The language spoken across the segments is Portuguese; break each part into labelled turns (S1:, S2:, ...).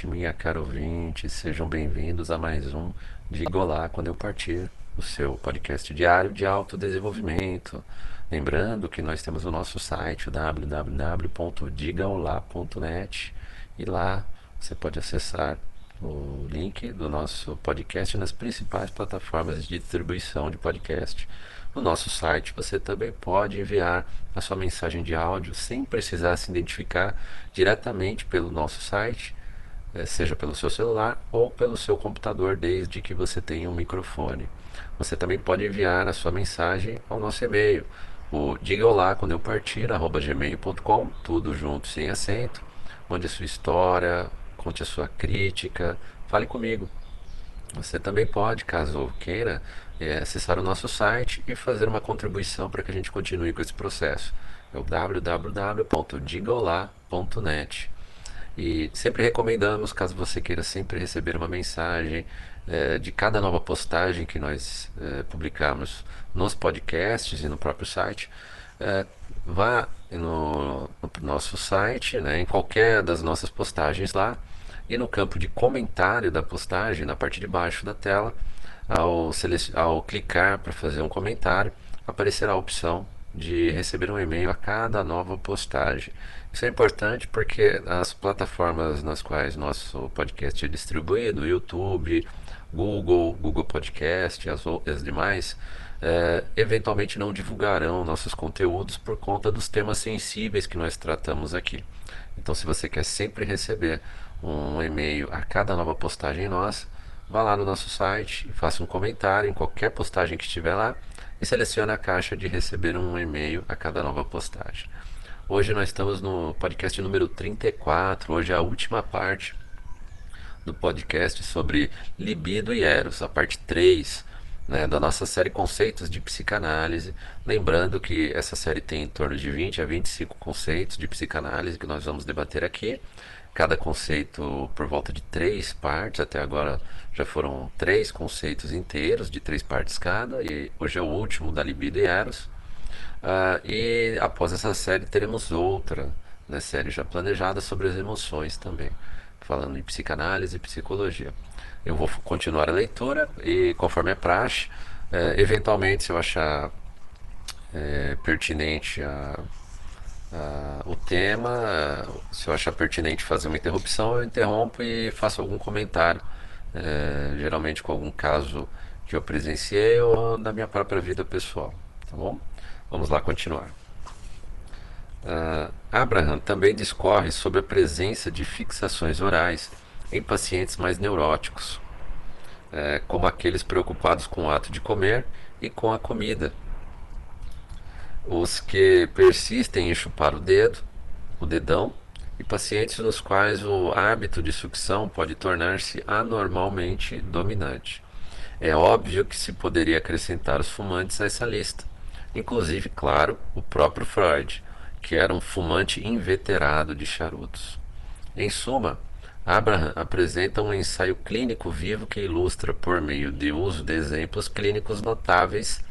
S1: ouvinte, minha cara ouvinte, sejam bem-vindos a mais um Diga Olá Quando Eu Partir, o seu podcast diário de autodesenvolvimento. Lembrando que nós temos o nosso site www.digaolá.net e lá você pode acessar o link do nosso podcast nas principais plataformas de distribuição de podcast. No nosso site você também pode enviar a sua mensagem de áudio sem precisar se identificar diretamente pelo nosso site, seja pelo seu celular ou pelo seu computador, desde que você tenha um microfone. Você também pode enviar a sua mensagem ao nosso e-mail, o diga olá quando eu partir, gmail.com, tudo junto, sem acento. Mande a sua história, conte a sua crítica, fale comigo. Você também pode, caso queira, é, acessar o nosso site e fazer uma contribuição para que a gente continue com esse processo. É o www.digolá.net. E sempre recomendamos, caso você queira sempre receber uma mensagem é, de cada nova postagem que nós é, publicamos nos podcasts e no próprio site, é, vá no, no, nosso site, né, em qualquer das nossas postagens lá, e no campo de comentário da postagem, na parte de baixo da tela, ao, ao clicar para fazer um comentário, aparecerá a opção de receber um e-mail a cada nova postagem. Isso é importante porque as plataformas nas quais nosso podcast é distribuído, YouTube, Google, Google Podcast, as, as demais, é, eventualmente não divulgarão nossos conteúdos por conta dos temas sensíveis que nós tratamos aqui. Então, se você quer sempre receber um e-mail a cada nova postagem nossa, vá lá no nosso site e faça um comentário em qualquer postagem que estiver lá e selecione a caixa de receber um e-mail a cada nova postagem. Hoje nós estamos no podcast número 34, hoje é a última parte do podcast sobre libido e eros, a parte 3 né, da nossa série Conceitos de Psicanálise. Lembrando que essa série tem em torno de 20 a 25 conceitos de psicanálise que nós vamos debater aqui cada conceito por volta de três partes. Até agora já foram três conceitos inteiros, de três partes cada, e hoje é o último da libido e eros. Uh, e após essa série teremos outra né, série já planejada sobre as emoções também, falando em psicanálise e psicologia. Eu vou continuar a leitura e, conforme é praxe, é, eventualmente, se eu achar é, pertinente a o tema. Se eu achar pertinente fazer uma interrupção, eu interrompo e faço algum comentário, uh, geralmente com algum caso que eu presenciei ou da minha própria vida pessoal. Tá bom? Vamos lá continuar. Uh, Abraham também discorre sobre a presença de fixações orais em pacientes mais neuróticos, uh, como aqueles preocupados com o ato de comer e com a comida, os que persistem em chupar o dedo, o dedão, e pacientes nos quais o hábito de sucção pode tornar-se anormalmente dominante. É óbvio que se poderia acrescentar os fumantes a essa lista, inclusive, claro, o próprio Freud, que era um fumante inveterado de charutos. Em suma, Abraham apresenta um ensaio clínico vivo que ilustra, por meio de uso de exemplos clínicos notáveis,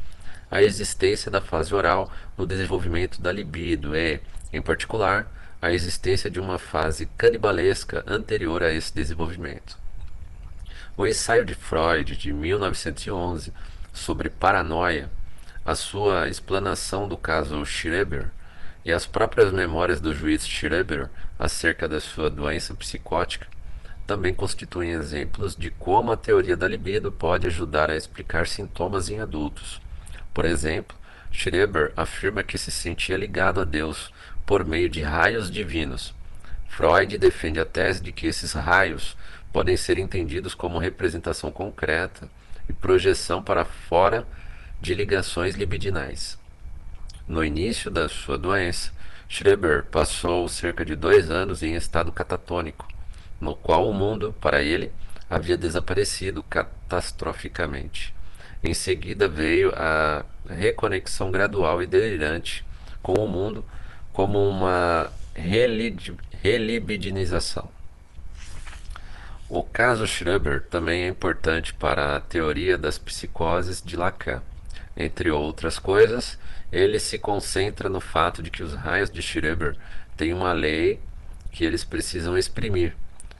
S1: a existência da fase oral no desenvolvimento da libido e, em particular, a existência de uma fase canibalesca anterior a esse desenvolvimento. O ensaio de Freud de 1911 sobre paranoia, a sua explanação do caso Schreber e as próprias memórias do juiz Schreber acerca da sua doença psicótica também constituem exemplos de como a teoria da libido pode ajudar a explicar sintomas em adultos por exemplo, Schreber afirma que se sentia ligado a Deus por meio de raios divinos. Freud defende a tese de que esses raios podem ser entendidos como representação concreta e projeção para fora de ligações libidinais. No início da sua doença, Schreber passou cerca de dois anos em estado catatônico, no qual o mundo, para ele, havia desaparecido catastroficamente. Em seguida veio a reconexão gradual e delirante com o mundo como uma relibidinização. O caso Schreber também é importante para a teoria das psicoses de Lacan. Entre outras coisas, ele se concentra no fato de que os raios de Schreber têm uma lei que eles precisam exprimir,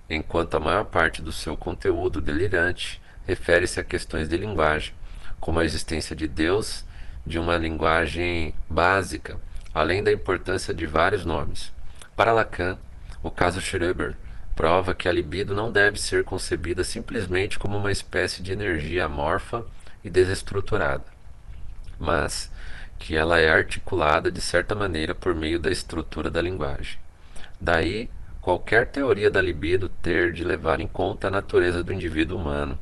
S1: enquanto a maior parte do seu conteúdo delirante refere-se a questões de linguagem, como a existência de Deus, de uma linguagem básica, além da importância de vários nomes. Para Lacan, o caso Schreber prova que a libido não deve ser concebida simplesmente como uma espécie de energia amorfa e desestruturada, mas que ela é articulada de certa maneira por meio da estrutura da linguagem. Daí, qualquer teoria da libido ter de levar em conta a natureza do indivíduo humano.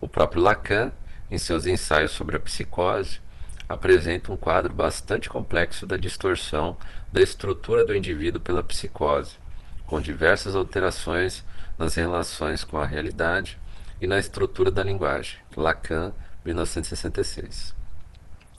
S1: O próprio Lacan, em seus ensaios sobre a psicose, apresenta um quadro bastante complexo da distorção da estrutura do indivíduo pela psicose, com diversas alterações nas relações com a realidade e na estrutura da linguagem. Lacan, 1966.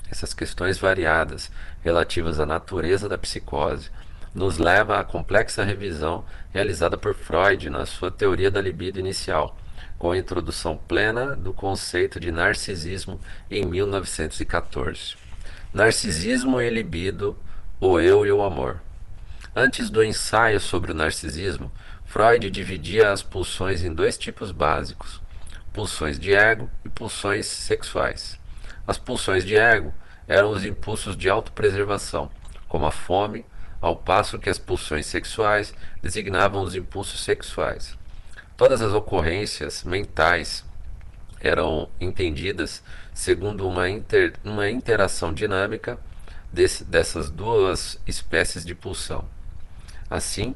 S1: Essas questões variadas relativas à natureza da psicose nos leva à complexa revisão realizada por Freud na sua teoria da libido inicial, com a introdução plena do conceito de narcisismo em 1914. Narcisismo e libido, o eu e o amor. Antes do ensaio sobre o narcisismo, Freud dividia as pulsões em dois tipos básicos: pulsões de ego e pulsões sexuais. As pulsões de ego eram os impulsos de autopreservação, como a fome, ao passo que as pulsões sexuais designavam os impulsos sexuais. Todas as ocorrências mentais eram entendidas segundo uma, inter, uma interação dinâmica desse, dessas duas espécies de pulsão. Assim,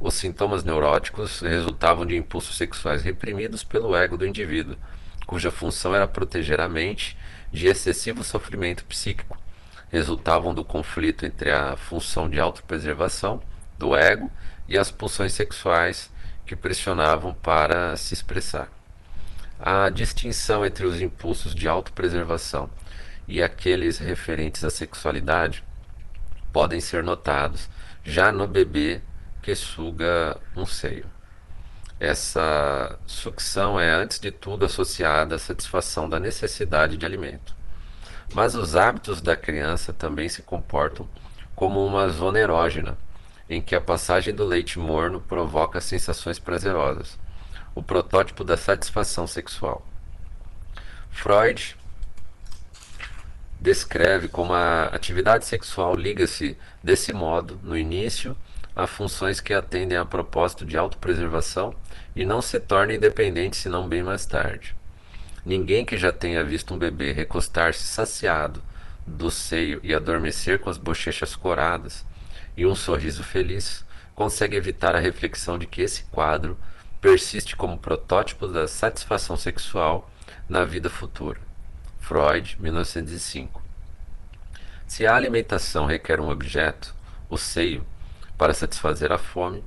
S1: os sintomas neuróticos resultavam de impulsos sexuais reprimidos pelo ego do indivíduo, cuja função era proteger a mente de excessivo sofrimento psíquico. Resultavam do conflito entre a função de autopreservação do ego e as pulsões sexuais que pressionavam para se expressar. A distinção entre os impulsos de autopreservação e aqueles referentes à sexualidade podem ser notados já no bebê que suga um seio. Essa sucção é, antes de tudo, associada à satisfação da necessidade de alimento. Mas os hábitos da criança também se comportam como uma zona erógena, em que a passagem do leite morno provoca sensações prazerosas, o protótipo da satisfação sexual. Freud descreve como a atividade sexual liga-se desse modo, no início, a funções que atendem a propósito de autopreservação e não se torna independente senão bem mais tarde. Ninguém que já tenha visto um bebê recostar-se saciado do seio e adormecer com as bochechas coradas e um sorriso feliz, consegue evitar a reflexão de que esse quadro persiste como protótipo da satisfação sexual na vida futura. Freud, 1905. Se a alimentação requer um objeto, o seio, para satisfazer a fome,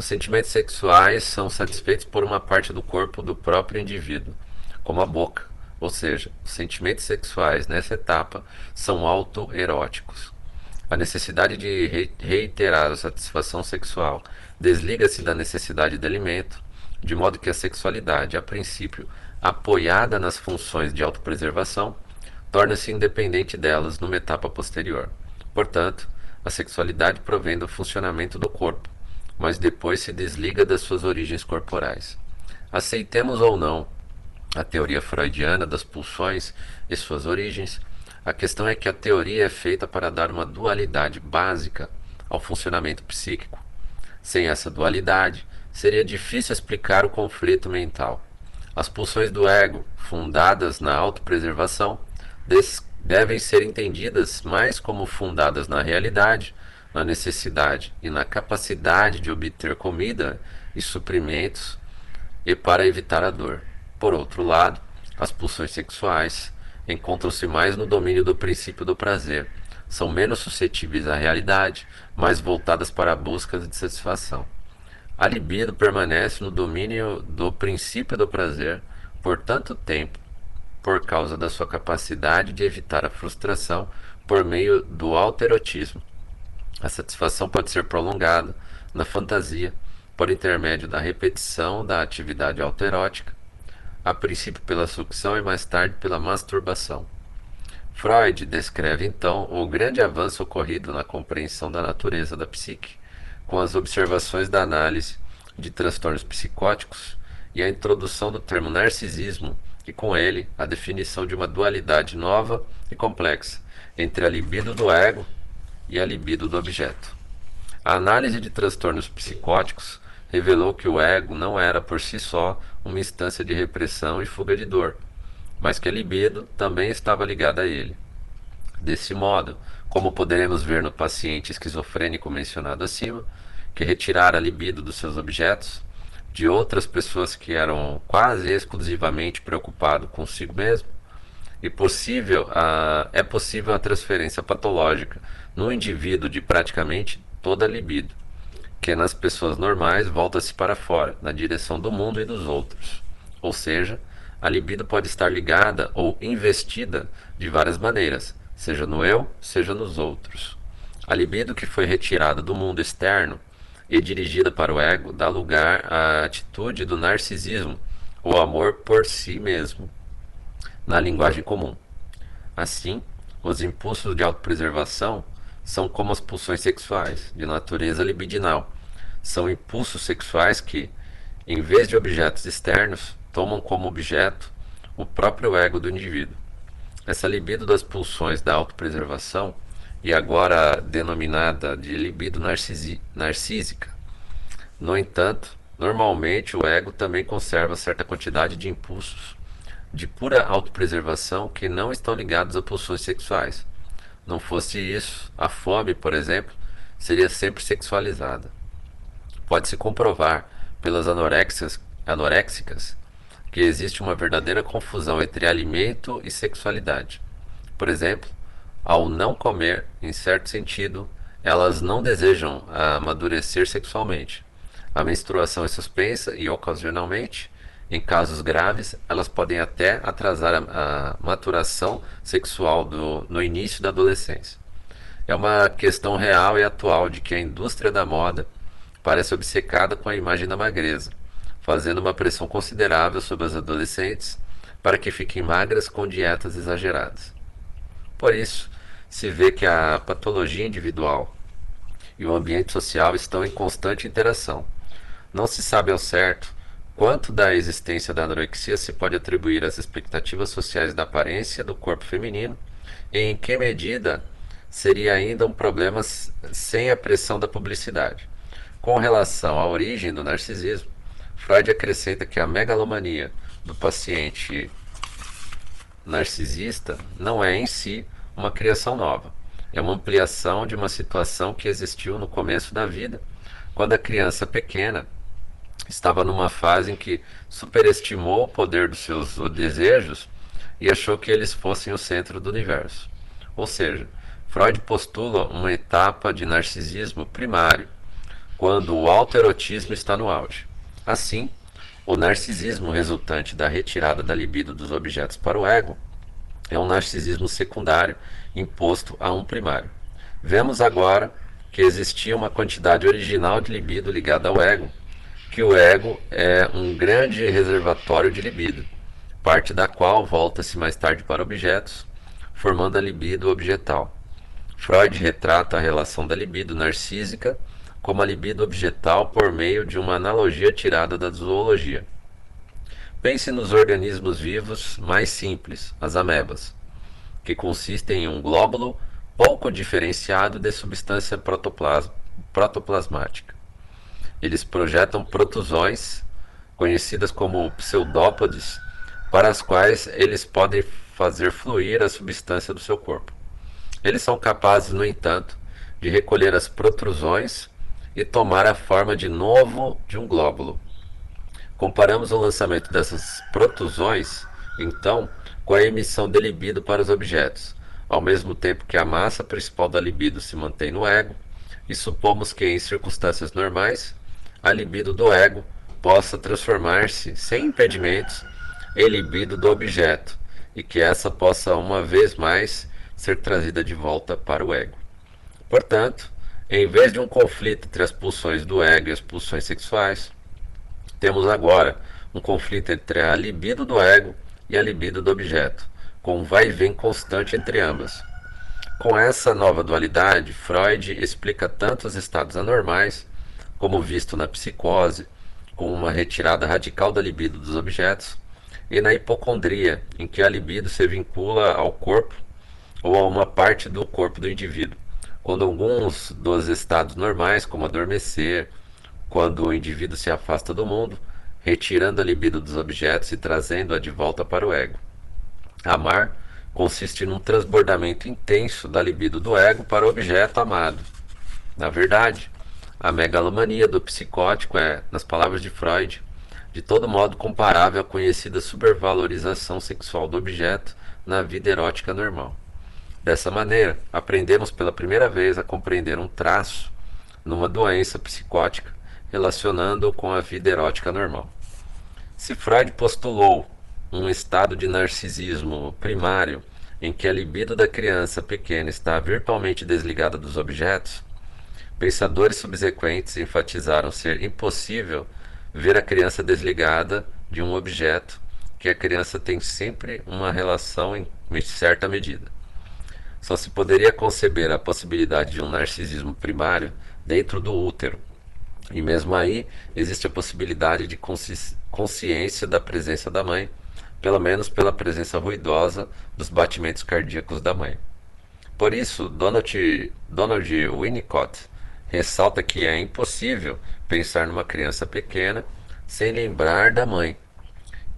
S1: os sentimentos sexuais são satisfeitos por uma parte do corpo do próprio indivíduo, como a boca, ou seja, os sentimentos sexuais nessa etapa são autoeróticos. A necessidade de reiterar a satisfação sexual desliga-se da necessidade de alimento, de modo que a sexualidade, a princípio apoiada nas funções de autopreservação, torna-se independente delas numa etapa posterior. Portanto, a sexualidade provém do funcionamento do corpo, mas depois se desliga das suas origens corporais. Aceitemos ou não a teoria freudiana das pulsões e suas origens, a questão é que a teoria é feita para dar uma dualidade básica ao funcionamento psíquico. Sem essa dualidade, seria difícil explicar o conflito mental. As pulsões do ego, fundadas na autopreservação, devem ser entendidas mais como fundadas na realidade, na necessidade e na capacidade de obter comida e suprimentos e para evitar a dor. Por outro lado, as pulsões sexuais encontram-se mais no domínio do princípio do prazer. São menos suscetíveis à realidade, mais voltadas para a busca de satisfação. A libido permanece no domínio do princípio do prazer por tanto tempo, por causa da sua capacidade de evitar a frustração por meio do alterotismo. A satisfação pode ser prolongada na fantasia por intermédio da repetição da atividade alterótica a princípio pela sucção e mais tarde pela masturbação. Freud descreve então o grande avanço ocorrido na compreensão da natureza da psique, com as observações da análise de transtornos psicóticos e a introdução do termo narcisismo e com ele a definição de uma dualidade nova e complexa entre a libido do ego e a libido do objeto. A análise de transtornos psicóticos revelou que o ego não era por si só uma instância de repressão e fuga de dor, mas que a libido também estava ligada a ele. Desse modo, como poderemos ver no paciente esquizofrênico mencionado acima, que retirara a libido dos seus objetos, de outras pessoas que eram quase exclusivamente preocupado consigo mesmo, e possível a, é possível a transferência patológica no indivíduo de praticamente toda a libido, que nas pessoas normais volta-se para fora, na direção do mundo e dos outros. Ou seja, a libido pode estar ligada ou investida de várias maneiras, seja no eu, seja nos outros. A libido que foi retirada do mundo externo e dirigida para o ego dá lugar à atitude do narcisismo, ou amor por si mesmo, na linguagem comum. Assim, os impulsos de autopreservação são como as pulsões sexuais, de natureza libidinal. São impulsos sexuais que, em vez de objetos externos, tomam como objeto o próprio ego do indivíduo. Essa libido das pulsões da autopreservação, e agora denominada de libido narcísica, no entanto, normalmente o ego também conserva certa quantidade de impulsos de pura autopreservação que não estão ligados a pulsões sexuais. Não fosse isso, a fome, por exemplo, seria sempre sexualizada. Pode-se comprovar pelas anoréxicas, anoréxicas que existe uma verdadeira confusão entre alimento e sexualidade. Por exemplo, ao não comer, em certo sentido, elas não desejam amadurecer sexualmente. A menstruação é suspensa e, ocasionalmente, em casos graves, elas podem até atrasar a, a maturação sexual do, no início da adolescência. É uma questão real e atual de que a indústria da moda parece obcecada com a imagem da magreza, fazendo uma pressão considerável sobre as adolescentes para que fiquem magras com dietas exageradas. Por isso, se vê que a patologia individual e o ambiente social estão em constante interação. Não se sabe ao certo Quanto da existência da anorexia se pode atribuir às expectativas sociais da aparência do corpo feminino e em que medida seria ainda um problema sem a pressão da publicidade? Com relação à origem do narcisismo, Freud acrescenta que a megalomania do paciente narcisista não é em si uma criação nova. É uma ampliação de uma situação que existiu no começo da vida, quando a criança pequena estava numa fase em que superestimou o poder dos seus desejos e achou que eles fossem o centro do universo. Ou seja, Freud postula uma etapa de narcisismo primário, quando o autoerotismo está no auge. Assim, o narcisismo resultante da retirada da libido dos objetos para o ego é um narcisismo secundário imposto a um primário. Vemos agora que existia uma quantidade original de libido ligada ao ego, que o ego é um grande reservatório de libido, parte da qual volta-se mais tarde para objetos, formando a libido objetal. Freud retrata a relação da libido narcísica como a libido objetal por meio de uma analogia tirada da zoologia. Pense nos organismos vivos mais simples, as amebas, que consistem em um glóbulo pouco diferenciado de substância protoplasmática. Eles projetam protusões, conhecidas como pseudópodes, para as quais eles podem fazer fluir a substância do seu corpo. Eles são capazes, no entanto, de recolher as protrusões e tomar a forma de novo de um glóbulo. Comparamos o lançamento dessas protusões, então, com a emissão de libido para os objetos, ao mesmo tempo que a massa principal da libido se mantém no ego, e supomos que em circunstâncias normais a libido do ego possa transformar-se sem impedimentos em libido do objeto e que essa possa uma vez mais ser trazida de volta para o ego. Portanto, em vez de um conflito entre as pulsões do ego e as pulsões sexuais, temos agora um conflito entre a libido do ego e a libido do objeto, com um vai e vem constante entre ambas. Com essa nova dualidade, Freud explica tanto os estados anormais como visto na psicose, com uma retirada radical da libido dos objetos, e na hipocondria, em que a libido se vincula ao corpo ou a uma parte do corpo do indivíduo, quando alguns dos estados normais, como adormecer, quando o indivíduo se afasta do mundo, retirando a libido dos objetos e trazendo-a de volta para o ego. Amar consiste num transbordamento intenso da libido do ego para o objeto amado. Na verdade, a megalomania do psicótico é, nas palavras de Freud, de todo modo comparável à conhecida supervalorização sexual do objeto na vida erótica normal. Dessa maneira, aprendemos pela primeira vez a compreender um traço numa doença psicótica relacionando com a vida erótica normal. Se Freud postulou um estado de narcisismo primário em que a libido da criança pequena está virtualmente desligada dos objetos, pensadores subsequentes enfatizaram ser impossível ver a criança desligada de um objeto, que a criança tem sempre uma relação em certa medida. Só se poderia conceber a possibilidade de um narcisismo primário dentro do útero. E mesmo aí, existe a possibilidade de consci consciência da presença da mãe, pelo menos pela presença ruidosa dos batimentos cardíacos da mãe. Por isso, Donald, Donald Winnicott ressalta que é impossível pensar numa criança pequena sem lembrar da mãe,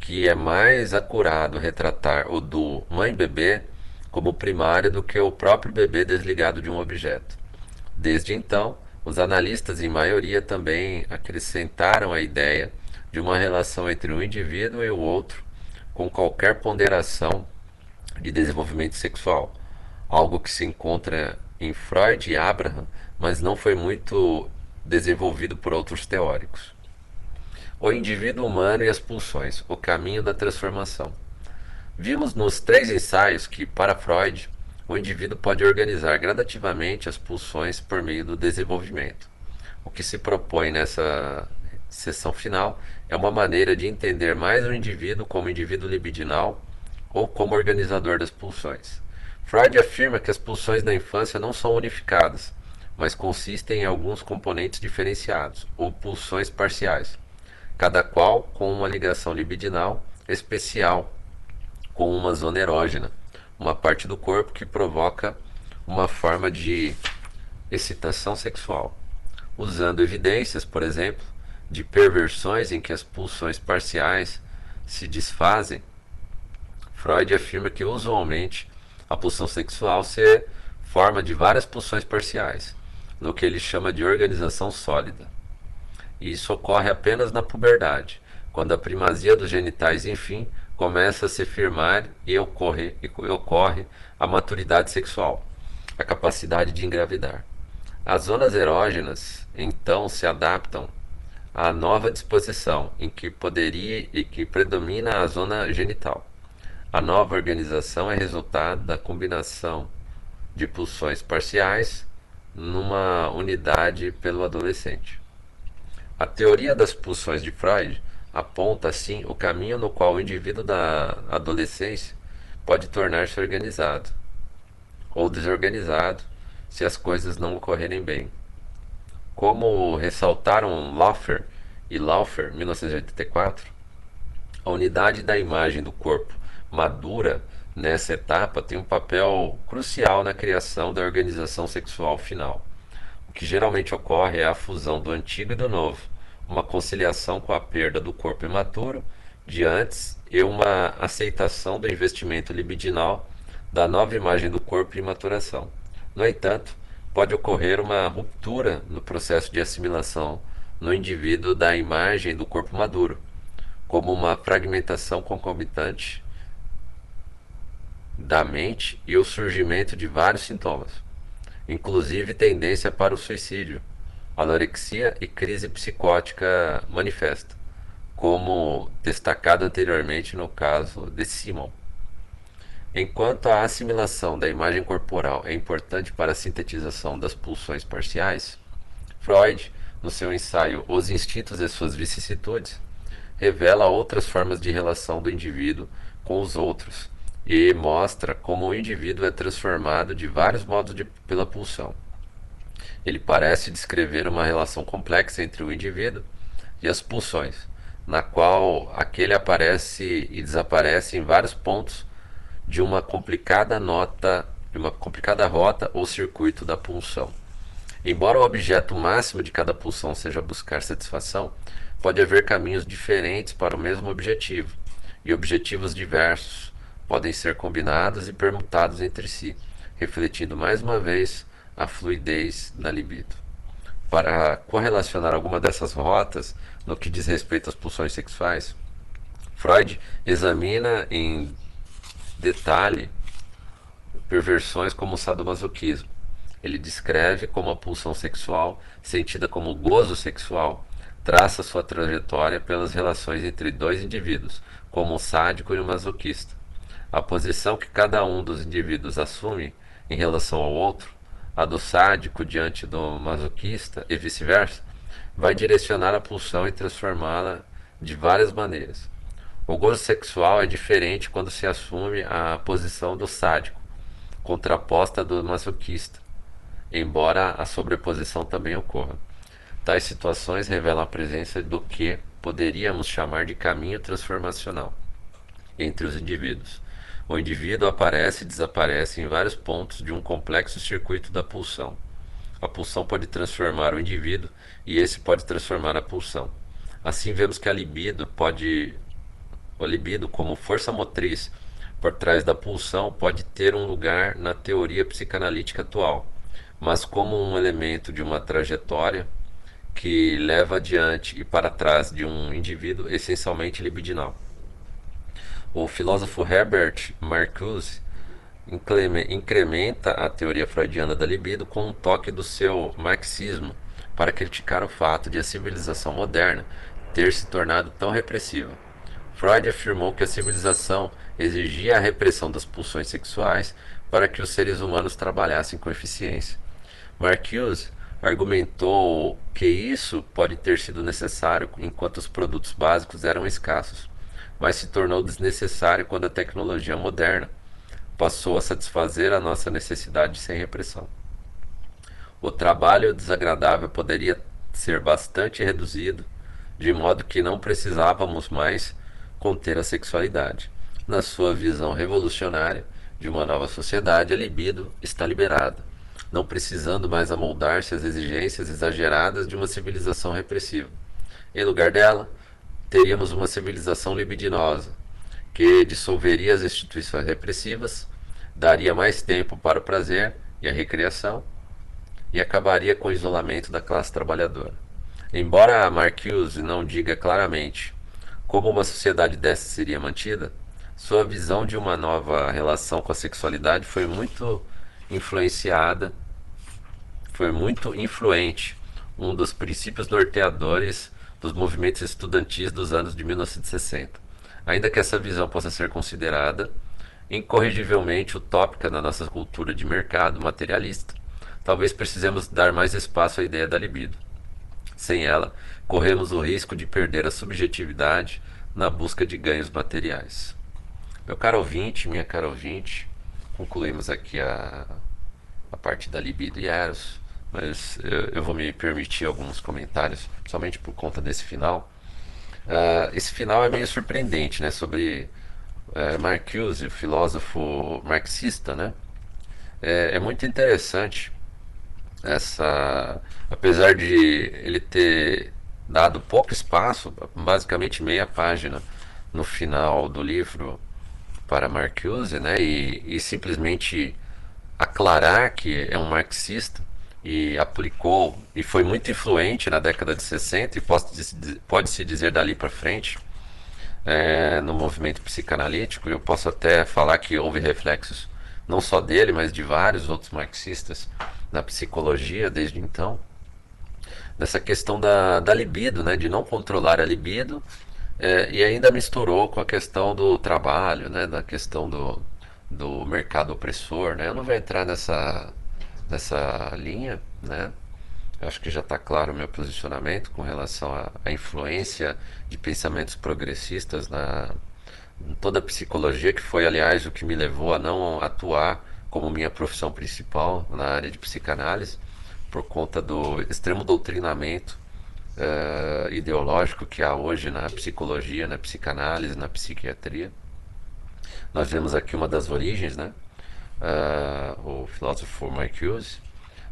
S1: que é mais acurado retratar o do mãe-bebê como primário do que o próprio bebê desligado de um objeto. Desde então, os analistas, em maioria, também acrescentaram a ideia de uma relação entre um indivíduo e o outro, com qualquer ponderação de desenvolvimento sexual, algo que se encontra em Freud e Abraham, mas não foi muito desenvolvido por outros teóricos. O indivíduo humano e as pulsões, o caminho da transformação. Vimos nos três ensaios que, para Freud, o indivíduo pode organizar gradativamente as pulsões por meio do desenvolvimento. O que se propõe nessa sessão final é uma maneira de entender mais o indivíduo como indivíduo libidinal ou como organizador das pulsões. Freud afirma que as pulsões da infância não são unificadas, mas consistem em alguns componentes diferenciados, ou pulsões parciais, cada qual com uma ligação libidinal especial com uma zona erógena, uma parte do corpo que provoca uma forma de excitação sexual, usando evidências, por exemplo, de perversões em que as pulsões parciais se desfazem. Freud afirma que usualmente a pulsão sexual se forma de várias pulsões parciais, no que ele chama de organização sólida. E isso ocorre apenas na puberdade, quando a primazia dos genitais, enfim, começa a se firmar e ocorre, e ocorre a maturidade sexual, a capacidade de engravidar. As zonas erógenas, então, se adaptam à nova disposição em que poderia e que predomina a zona genital. A nova organização é resultado da combinação de pulsões parciais numa unidade pelo adolescente. A teoria das pulsões de Freud aponta assim o caminho no qual o indivíduo da adolescência pode tornar-se organizado ou desorganizado se as coisas não ocorrerem bem. Como ressaltaram Laufer e Laufer, 1984, a unidade da imagem do corpo madura nessa etapa tem um papel crucial na criação da organização sexual final. O que geralmente ocorre é a fusão do antigo e do novo, uma conciliação com a perda do corpo imaturo de antes e uma aceitação do investimento libidinal da nova imagem do corpo em maturação. No entanto, pode ocorrer uma ruptura no processo de assimilação no indivíduo da imagem do corpo maduro, como uma fragmentação concomitante da mente e o surgimento de vários sintomas, inclusive tendência para o suicídio, anorexia e crise psicótica manifesta, como destacado anteriormente no caso de Simon. Enquanto a assimilação da imagem corporal é importante para a sintetização das pulsões parciais, Freud, no seu ensaio Os Instintos e Suas Vicissitudes, revela outras formas de relação do indivíduo com os outros e mostra como o indivíduo é transformado de vários modos de, pela pulsão. Ele parece descrever uma relação complexa entre o indivíduo e as pulsões, na qual aquele aparece e desaparece em vários pontos de uma complicada nota, de uma complicada rota ou circuito da pulsão. Embora o objeto máximo de cada pulsão seja buscar satisfação, pode haver caminhos diferentes para o mesmo objetivo, e objetivos diversos podem ser combinados e permutados entre si, refletindo mais uma vez a fluidez da libido. Para correlacionar alguma dessas rotas no que diz respeito às pulsões sexuais, Freud examina em detalhe perversões como o sadomasoquismo. Ele descreve como a pulsão sexual, sentida como gozo sexual, traça sua trajetória pelas relações entre dois indivíduos, como o sádico e o masoquista. A posição que cada um dos indivíduos assume em relação ao outro, a do sádico diante do masoquista e vice-versa, vai direcionar a pulsão e transformá-la de várias maneiras. O gozo sexual é diferente quando se assume a posição do sádico, contraposta do masoquista, embora a sobreposição também ocorra. Tais situações revelam a presença do que poderíamos chamar de caminho transformacional entre os indivíduos. O indivíduo aparece e desaparece em vários pontos de um complexo circuito da pulsão. A pulsão pode transformar o indivíduo e esse pode transformar a pulsão. Assim vemos que a libido pode o libido como força motriz por trás da pulsão pode ter um lugar na teoria psicanalítica atual, mas como um elemento de uma trajetória que leva adiante e para trás de um indivíduo essencialmente libidinal. O filósofo Herbert Marcuse incrementa a teoria freudiana da libido com um toque do seu marxismo para criticar o fato de a civilização moderna ter se tornado tão repressiva. Freud afirmou que a civilização exigia a repressão das pulsões sexuais para que os seres humanos trabalhassem com eficiência. Marcuse argumentou que isso pode ter sido necessário enquanto os produtos básicos eram escassos, mas se tornou desnecessário quando a tecnologia moderna passou a satisfazer a nossa necessidade sem repressão. O trabalho desagradável poderia ser bastante reduzido, de modo que não precisávamos mais conter a sexualidade. Na sua visão revolucionária de uma nova sociedade, a libido está liberada não precisando mais amoldar-se às exigências exageradas de uma civilização repressiva. Em lugar dela, teríamos uma civilização libidinosa, que dissolveria as instituições repressivas, daria mais tempo para o prazer e a recreação e acabaria com o isolamento da classe trabalhadora. Embora Marcuse não diga claramente como uma sociedade dessa seria mantida, sua visão de uma nova relação com a sexualidade foi muito influenciada foi muito influente, um dos princípios norteadores dos movimentos estudantis dos anos de 1960. Ainda que essa visão possa ser considerada incorrigivelmente utópica na nossa cultura de mercado materialista, talvez precisemos dar mais espaço à ideia da libido. Sem ela, corremos o risco de perder a subjetividade na busca de ganhos materiais. Meu caro ouvinte, minha cara ouvinte, concluímos aqui a, a parte da libido e eros mas eu, eu, vou me permitir alguns comentários, somente por conta desse final. Uh, esse final é meio surpreendente, né? Sobre uh, Marcuse, o filósofo marxista, né? É, é, muito interessante essa, apesar de ele ter dado pouco espaço, basicamente meia página no final do livro para Marcuse, né? E, e simplesmente aclarar que é um marxista e aplicou e foi muito influente na década de 60 e pode-se dizer dali para frente é, no movimento psicanalítico. Eu posso até falar que houve reflexos não só dele, mas de vários outros marxistas na psicologia desde então. Nessa questão da, da libido, né, de não controlar a libido, é, e ainda misturou com a questão do trabalho, né, da questão do, do mercado opressor. Né? Eu não vou entrar nessa nessa linha, né? Acho que já está claro o meu posicionamento com relação à, à influência de pensamentos progressistas na em toda a psicologia, que foi, aliás, o que me levou a não atuar como minha profissão principal na área de psicanálise, por conta do extremo doutrinamento uh, ideológico que há hoje na psicologia, na psicanálise, na psiquiatria. Nós vemos aqui uma das origens, né? Uh, o filósofo Marcuse.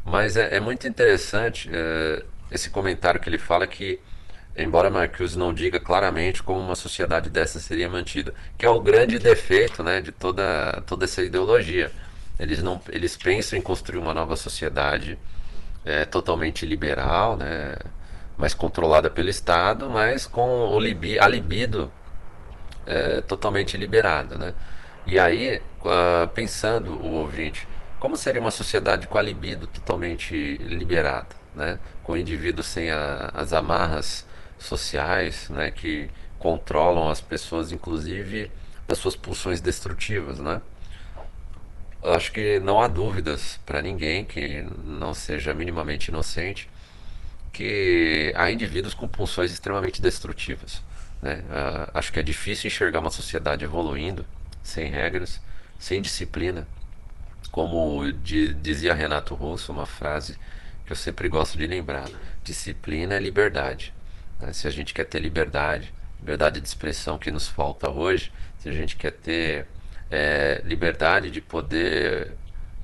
S1: Mas é, é muito interessante uh, esse comentário que ele fala que, embora Marcuse não diga claramente como uma sociedade dessa seria mantida, que é o grande defeito né, de toda, toda essa ideologia. Eles, não, eles pensam em construir uma nova sociedade é, totalmente liberal, né, mais controlada pelo Estado, mas com o libi, a libido é, totalmente liberada. Né? E aí, uh, pensando o ouvinte, como seria uma sociedade com a libido totalmente liberada, né? com indivíduos sem a, as amarras sociais né? que controlam as pessoas, inclusive das suas pulsões destrutivas, né? Acho que não há dúvidas para ninguém que não seja minimamente inocente que há indivíduos com pulsões extremamente destrutivas. Né? Uh, acho que é difícil enxergar uma sociedade evoluindo sem regras, sem disciplina. Como dizia Renato Russo, uma frase que eu sempre gosto de lembrar: disciplina é liberdade. Né? Se a gente quer ter liberdade, liberdade de expressão que nos falta hoje, se a gente quer ter é, liberdade de poder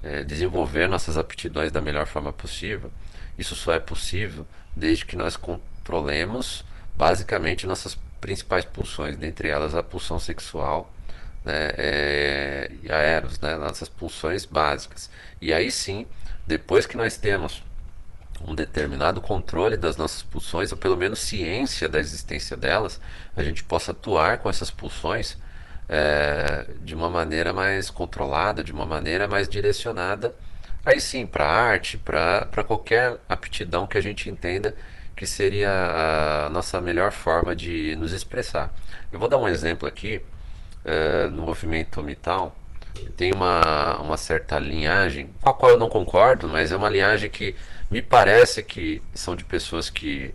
S1: é, desenvolver nossas aptidões da melhor forma possível, isso só é possível desde que nós controlemos basicamente nossas principais pulsões, dentre elas a pulsão sexual né, é, e a eros, né, nossas pulsões básicas. E aí sim, depois que nós temos um determinado controle das nossas pulsões, ou pelo menos ciência da existência delas, a gente possa atuar com essas pulsões é, de uma maneira mais controlada, de uma maneira mais direcionada Aí sim, para arte, para qualquer aptidão que a gente entenda que seria a nossa melhor forma de nos expressar. Eu vou dar um exemplo aqui, no movimento Mital, tem uma, uma certa linhagem, com a qual eu não concordo, mas é uma linhagem que me parece que são de pessoas que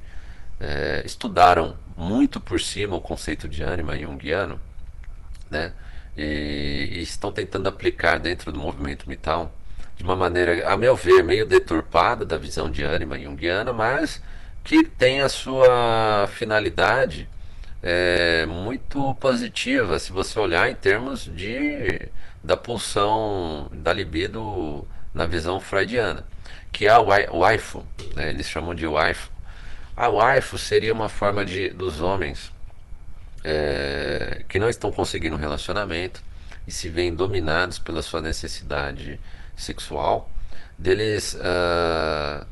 S1: é, estudaram muito por cima o conceito de ânima junguiano, né? E, e, estão tentando aplicar dentro do movimento Mital de uma maneira, a meu ver, meio deturpada da visão de ânima junguiana, mas que tem a sua finalidade é, muito positiva, se você olhar em termos de da pulsão da libido na visão freudiana, que é a waifu, né, eles chamam de waifu. A waifu seria uma forma de dos homens é, que não estão conseguindo um relacionamento e se veem dominados pela sua necessidade sexual, deles, uh,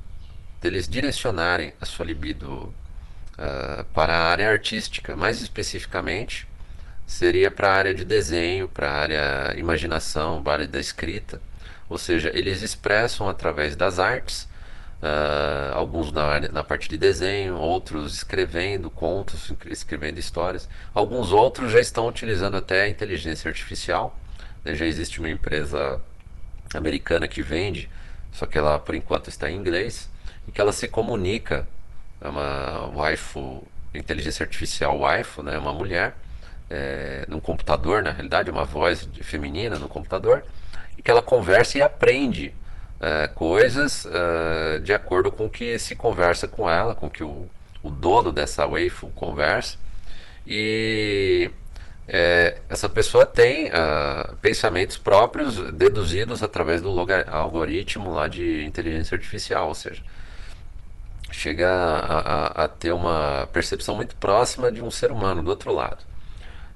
S1: deles direcionarem a sua libido uh, para a área artística, mais especificamente seria para a área de desenho, para a área imaginação, para a área da escrita. Ou seja, eles expressam através das artes, uh, alguns na, área, na parte de desenho, outros escrevendo contos, escrevendo histórias. Alguns outros já estão utilizando até a inteligência artificial. Né? Já existe uma empresa americana que vende, só que ela por enquanto está em inglês, e que ela se comunica, uma waifu, inteligência artificial waifu, né, uma mulher, é, num computador, na realidade, uma voz feminina no computador, e que ela conversa e aprende é, coisas é, de acordo com o que se conversa com ela, com que o, o dono dessa waifu conversa, e é, essa pessoa tem uh, pensamentos próprios deduzidos através do algoritmo lá de inteligência artificial, ou seja, chega a, a, a, ter uma percepção muito próxima de um ser humano do outro lado.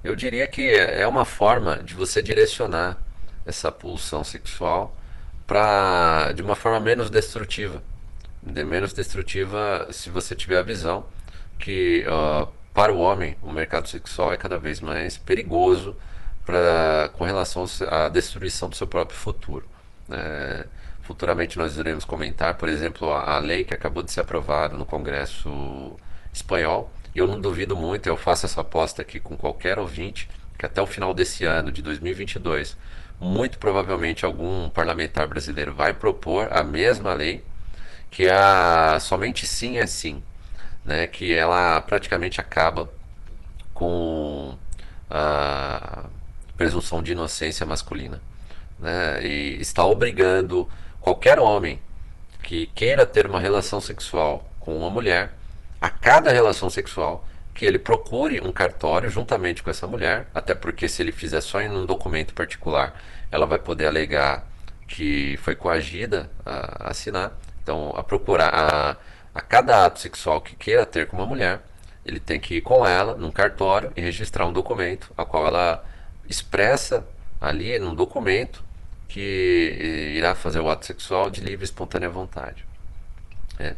S1: Eu diria que é uma forma de você direcionar essa pulsão sexual para de uma forma menos destrutiva, de menos destrutiva se você tiver a visão que uh, para o homem, o mercado sexual é cada vez mais perigoso pra, com relação à destruição do seu próprio futuro. É, futuramente nós iremos comentar, por exemplo, a, a, lei que acabou de ser aprovada no Congresso espanhol. Eu não duvido muito, eu faço essa aposta aqui com qualquer ouvinte, que até o final desse ano, de 2022, muito provavelmente algum parlamentar brasileiro vai propor a mesma lei, que é a somente sim é sim né, que ela praticamente acaba com a presunção de inocência masculina. Né, e está obrigando qualquer homem que queira ter uma relação sexual com uma mulher a cada relação sexual que ele procure um cartório juntamente com essa mulher, até porque se ele fizer só em um documento particular, ela vai poder alegar que foi coagida a assinar. Então, a procurar a, a cada ato sexual que queira ter com uma mulher, ele tem que ir com ela num cartório e registrar um documento, a qual ela expressa ali num documento que irá fazer o ato sexual de livre e espontânea vontade. É,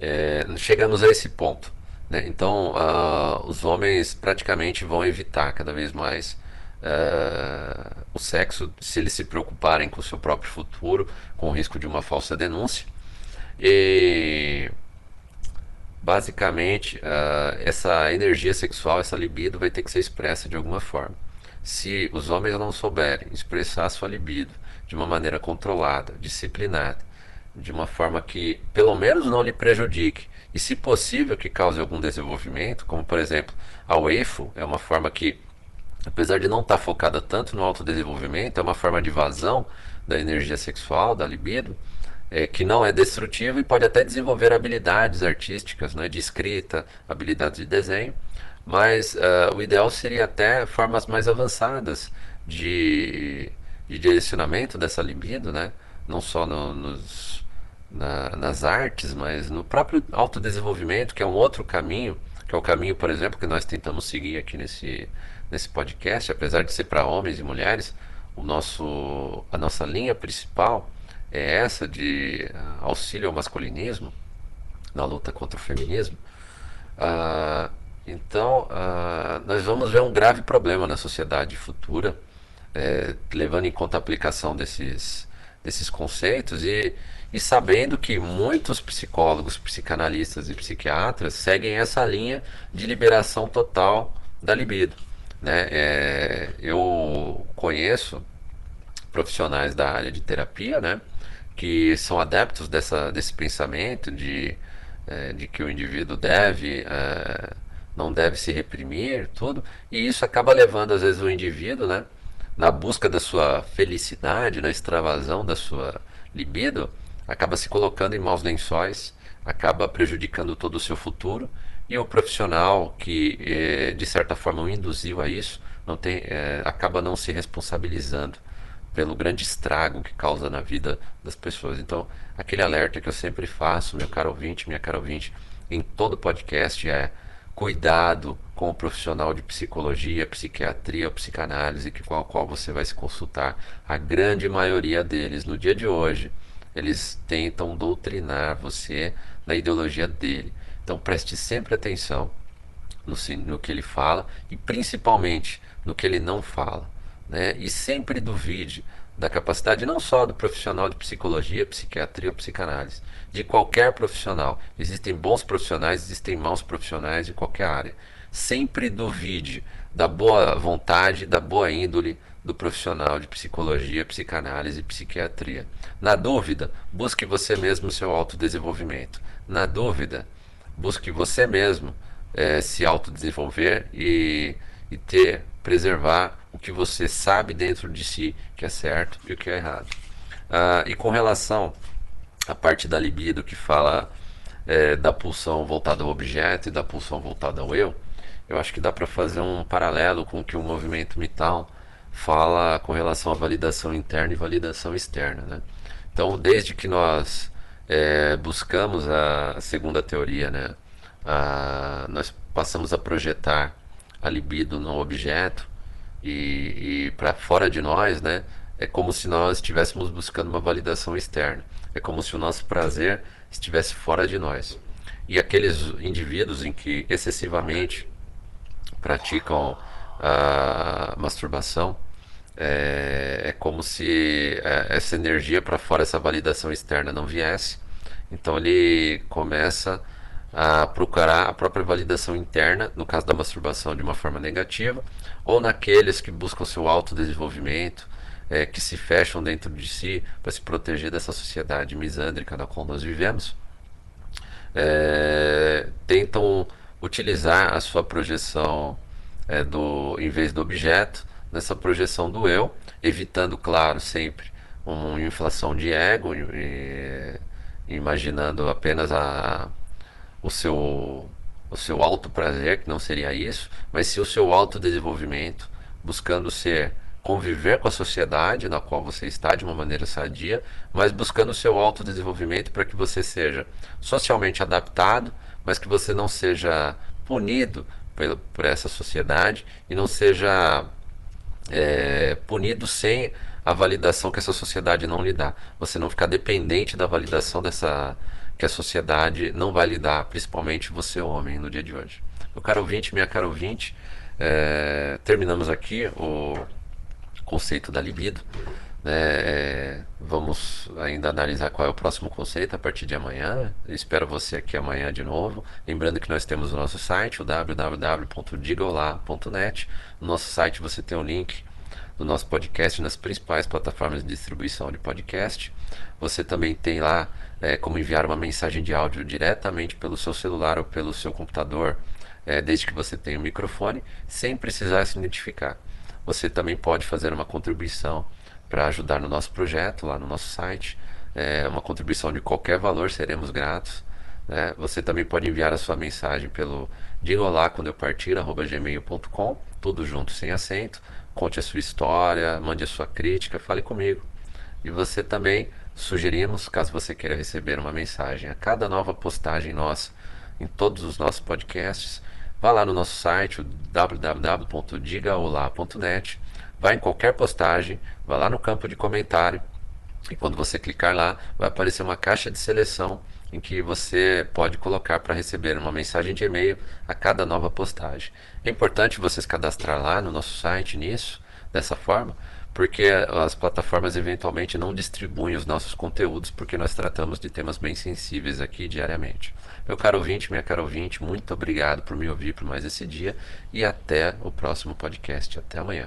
S1: é, chegamos a esse ponto. Né? Então, uh, os homens praticamente vão evitar cada vez mais uh, o sexo se eles se preocuparem com o seu próprio futuro, com o risco de uma falsa denúncia. E basicamente, uh, essa energia sexual, essa libido, vai ter que ser expressa de alguma forma. Se os homens não souberem expressar sua libido de uma maneira controlada, disciplinada, de uma forma que pelo menos não lhe prejudique. E, se possível, que cause algum desenvolvimento, como por exemplo a UEFO, é uma forma que, apesar de não estar focada tanto no autodesenvolvimento, é uma forma de vazão da energia sexual, da libido, é, que não é destrutiva e pode até desenvolver habilidades artísticas, né, de escrita, habilidades de desenho, mas uh, o ideal seria até formas mais avançadas de, de direcionamento dessa libido, né, não só no, nos na, nas artes, mas no próprio autodesenvolvimento, que é um outro caminho, que é o caminho, por exemplo, que nós tentamos seguir aqui nesse, nesse podcast, apesar de ser para homens e mulheres, o nosso, a nossa linha principal é essa de uh, auxílio ao masculinismo na luta contra o feminismo. Uh, então, uh, nós vamos ver um grave problema na sociedade futura, é, levando em conta a aplicação desses, desses conceitos e e sabendo que muitos psicólogos, psicanalistas e psiquiatras seguem essa linha de liberação total da libido. Né? É, eu conheço profissionais da área de terapia né, que são adeptos dessa, desse pensamento de, é, de que o indivíduo deve. É, não deve se reprimir, tudo, e isso acaba levando às vezes o indivíduo, né, na busca da sua felicidade, na extravasão da sua libido, acaba se colocando em maus lençóis, acaba prejudicando todo o seu futuro e o profissional que eh, de certa forma o induziu a isso não tem, eh, acaba não se responsabilizando pelo grande estrago que causa na vida das pessoas. Então, aquele alerta que eu sempre faço, meu caro ouvinte, minha cara ouvinte, em todo podcast é cuidado com o profissional de psicologia, psiquiatria psicanálise que, com qual você vai se consultar. A grande maioria deles, no dia de hoje, eles tentam doutrinar você na ideologia dele. Então preste sempre atenção no, no que ele fala e principalmente no que ele não fala. Né? E sempre duvide da capacidade não só do profissional de psicologia, psiquiatria ou psicanálise, de qualquer profissional. Existem bons profissionais, existem maus profissionais em qualquer área. Sempre duvide da boa vontade, da boa índole, do profissional de psicologia, psicanálise e psiquiatria. Na dúvida, busque você mesmo seu autodesenvolvimento. Na dúvida, busque você mesmo é, se autodesenvolver e, e ter, preservar o que você sabe dentro de si que é certo e o que é errado. Ah, e com relação à parte da libido que fala é, da pulsão voltada ao objeto e da pulsão voltada ao eu, eu acho que dá para fazer um paralelo com o que o movimento Mital fala com relação à validação interna e validação externa. Né? Então, desde que nós é, buscamos a segunda teoria, né, a, nós passamos a projetar a libido no objeto e, e para fora de nós, né, é como se nós estivéssemos buscando uma validação externa. É como se o nosso prazer estivesse fora de nós. E aqueles indivíduos em que excessivamente praticam a masturbação, é, é como se é, essa energia para fora, essa validação externa não viesse. Então ele começa a procurar a própria validação interna, no caso da masturbação, de uma forma negativa, ou naqueles que buscam seu autodesenvolvimento, é, que se fecham dentro de si para se proteger dessa sociedade misândrica na qual nós vivemos, é, tentam utilizar a sua projeção é, do, em vez do objeto, nessa projeção do eu, evitando, claro, sempre uma inflação de ego, e, imaginando apenas a, o seu o seu alto prazer, que não seria isso, mas sim o seu autodesenvolvimento, buscando ser conviver com a sociedade na qual você está de uma maneira sadia, mas buscando o seu autodesenvolvimento para que você seja socialmente adaptado, mas que você não seja punido por, por essa sociedade e não seja é, punido sem a validação que essa sociedade não lhe dá. Você não ficar dependente da validação dessa que a sociedade não vai lhe dar, principalmente você homem no dia de hoje. Meu caro ouvinte, minha caro ouvinte, é, terminamos aqui o conceito da libido. Né? É, vamos ainda analisar qual é o próximo conceito a partir de amanhã. espero você aqui amanhã de novo. Lembrando que nós temos o nosso site, o www.digolá.net. No nosso site você tem o um link do nosso podcast nas principais plataformas de distribuição de podcast. Você também tem lá é, como enviar uma mensagem de áudio diretamente pelo seu celular ou pelo seu computador, é, desde que você tenha o um microfone, sem precisar se identificar. Você também pode fazer uma contribuição para ajudar no nosso projeto lá no nosso site. É, uma contribuição de qualquer valor, seremos gratos. Né? Você também pode enviar a sua mensagem pelo diga olá quando eu partir, gmail.com, tudo junto, sem acento. Conte a sua história, mande a sua crítica, fale comigo. E você também sugerimos, caso você queira receber uma mensagem a cada nova postagem nossa em todos os nossos podcasts, vá lá no nosso site, www.digaolá.net vai em qualquer postagem, vai lá no campo de comentário e quando você clicar lá, vai aparecer uma caixa de seleção em que você pode colocar para receber uma mensagem de e-mail a cada nova postagem. É importante vocês cadastrar lá no nosso site nisso, dessa forma, porque as plataformas eventualmente não distribuem os nossos conteúdos, porque nós tratamos de temas bem sensíveis aqui diariamente. Meu caro ouvinte, minha caro ouvinte, muito obrigado por me ouvir por mais esse dia e até o próximo podcast. Até amanhã.